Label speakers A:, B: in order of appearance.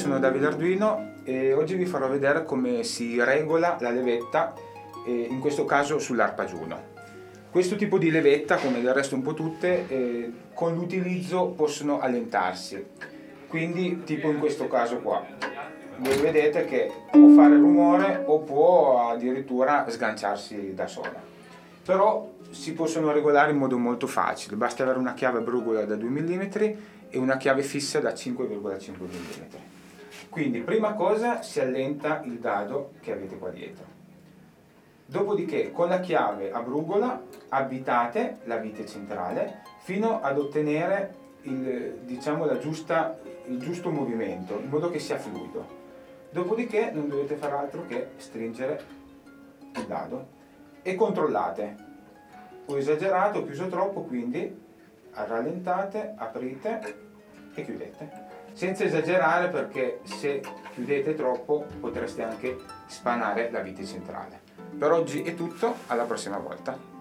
A: sono Davide Arduino e oggi vi farò vedere come si regola la levetta, eh, in questo caso sull'arpagiuno. Questo tipo di levetta, come del resto un po' tutte, eh, con l'utilizzo possono allentarsi. Quindi, tipo in questo caso qua, voi vedete che può fare rumore o può addirittura sganciarsi da sola. Però si possono regolare in modo molto facile, basta avere una chiave brugola da 2 mm e una chiave fissa da 5,5 mm. Quindi prima cosa si allenta il dado che avete qua dietro. Dopodiché con la chiave a brugola abitate la vite centrale fino ad ottenere il, diciamo, giusta, il giusto movimento, in modo che sia fluido. Dopodiché non dovete fare altro che stringere il dado e controllate. Ho esagerato, ho chiuso troppo, quindi rallentate, aprite e chiudete. Senza esagerare perché se chiudete troppo potreste anche spanare la vite centrale. Per oggi è tutto, alla prossima volta.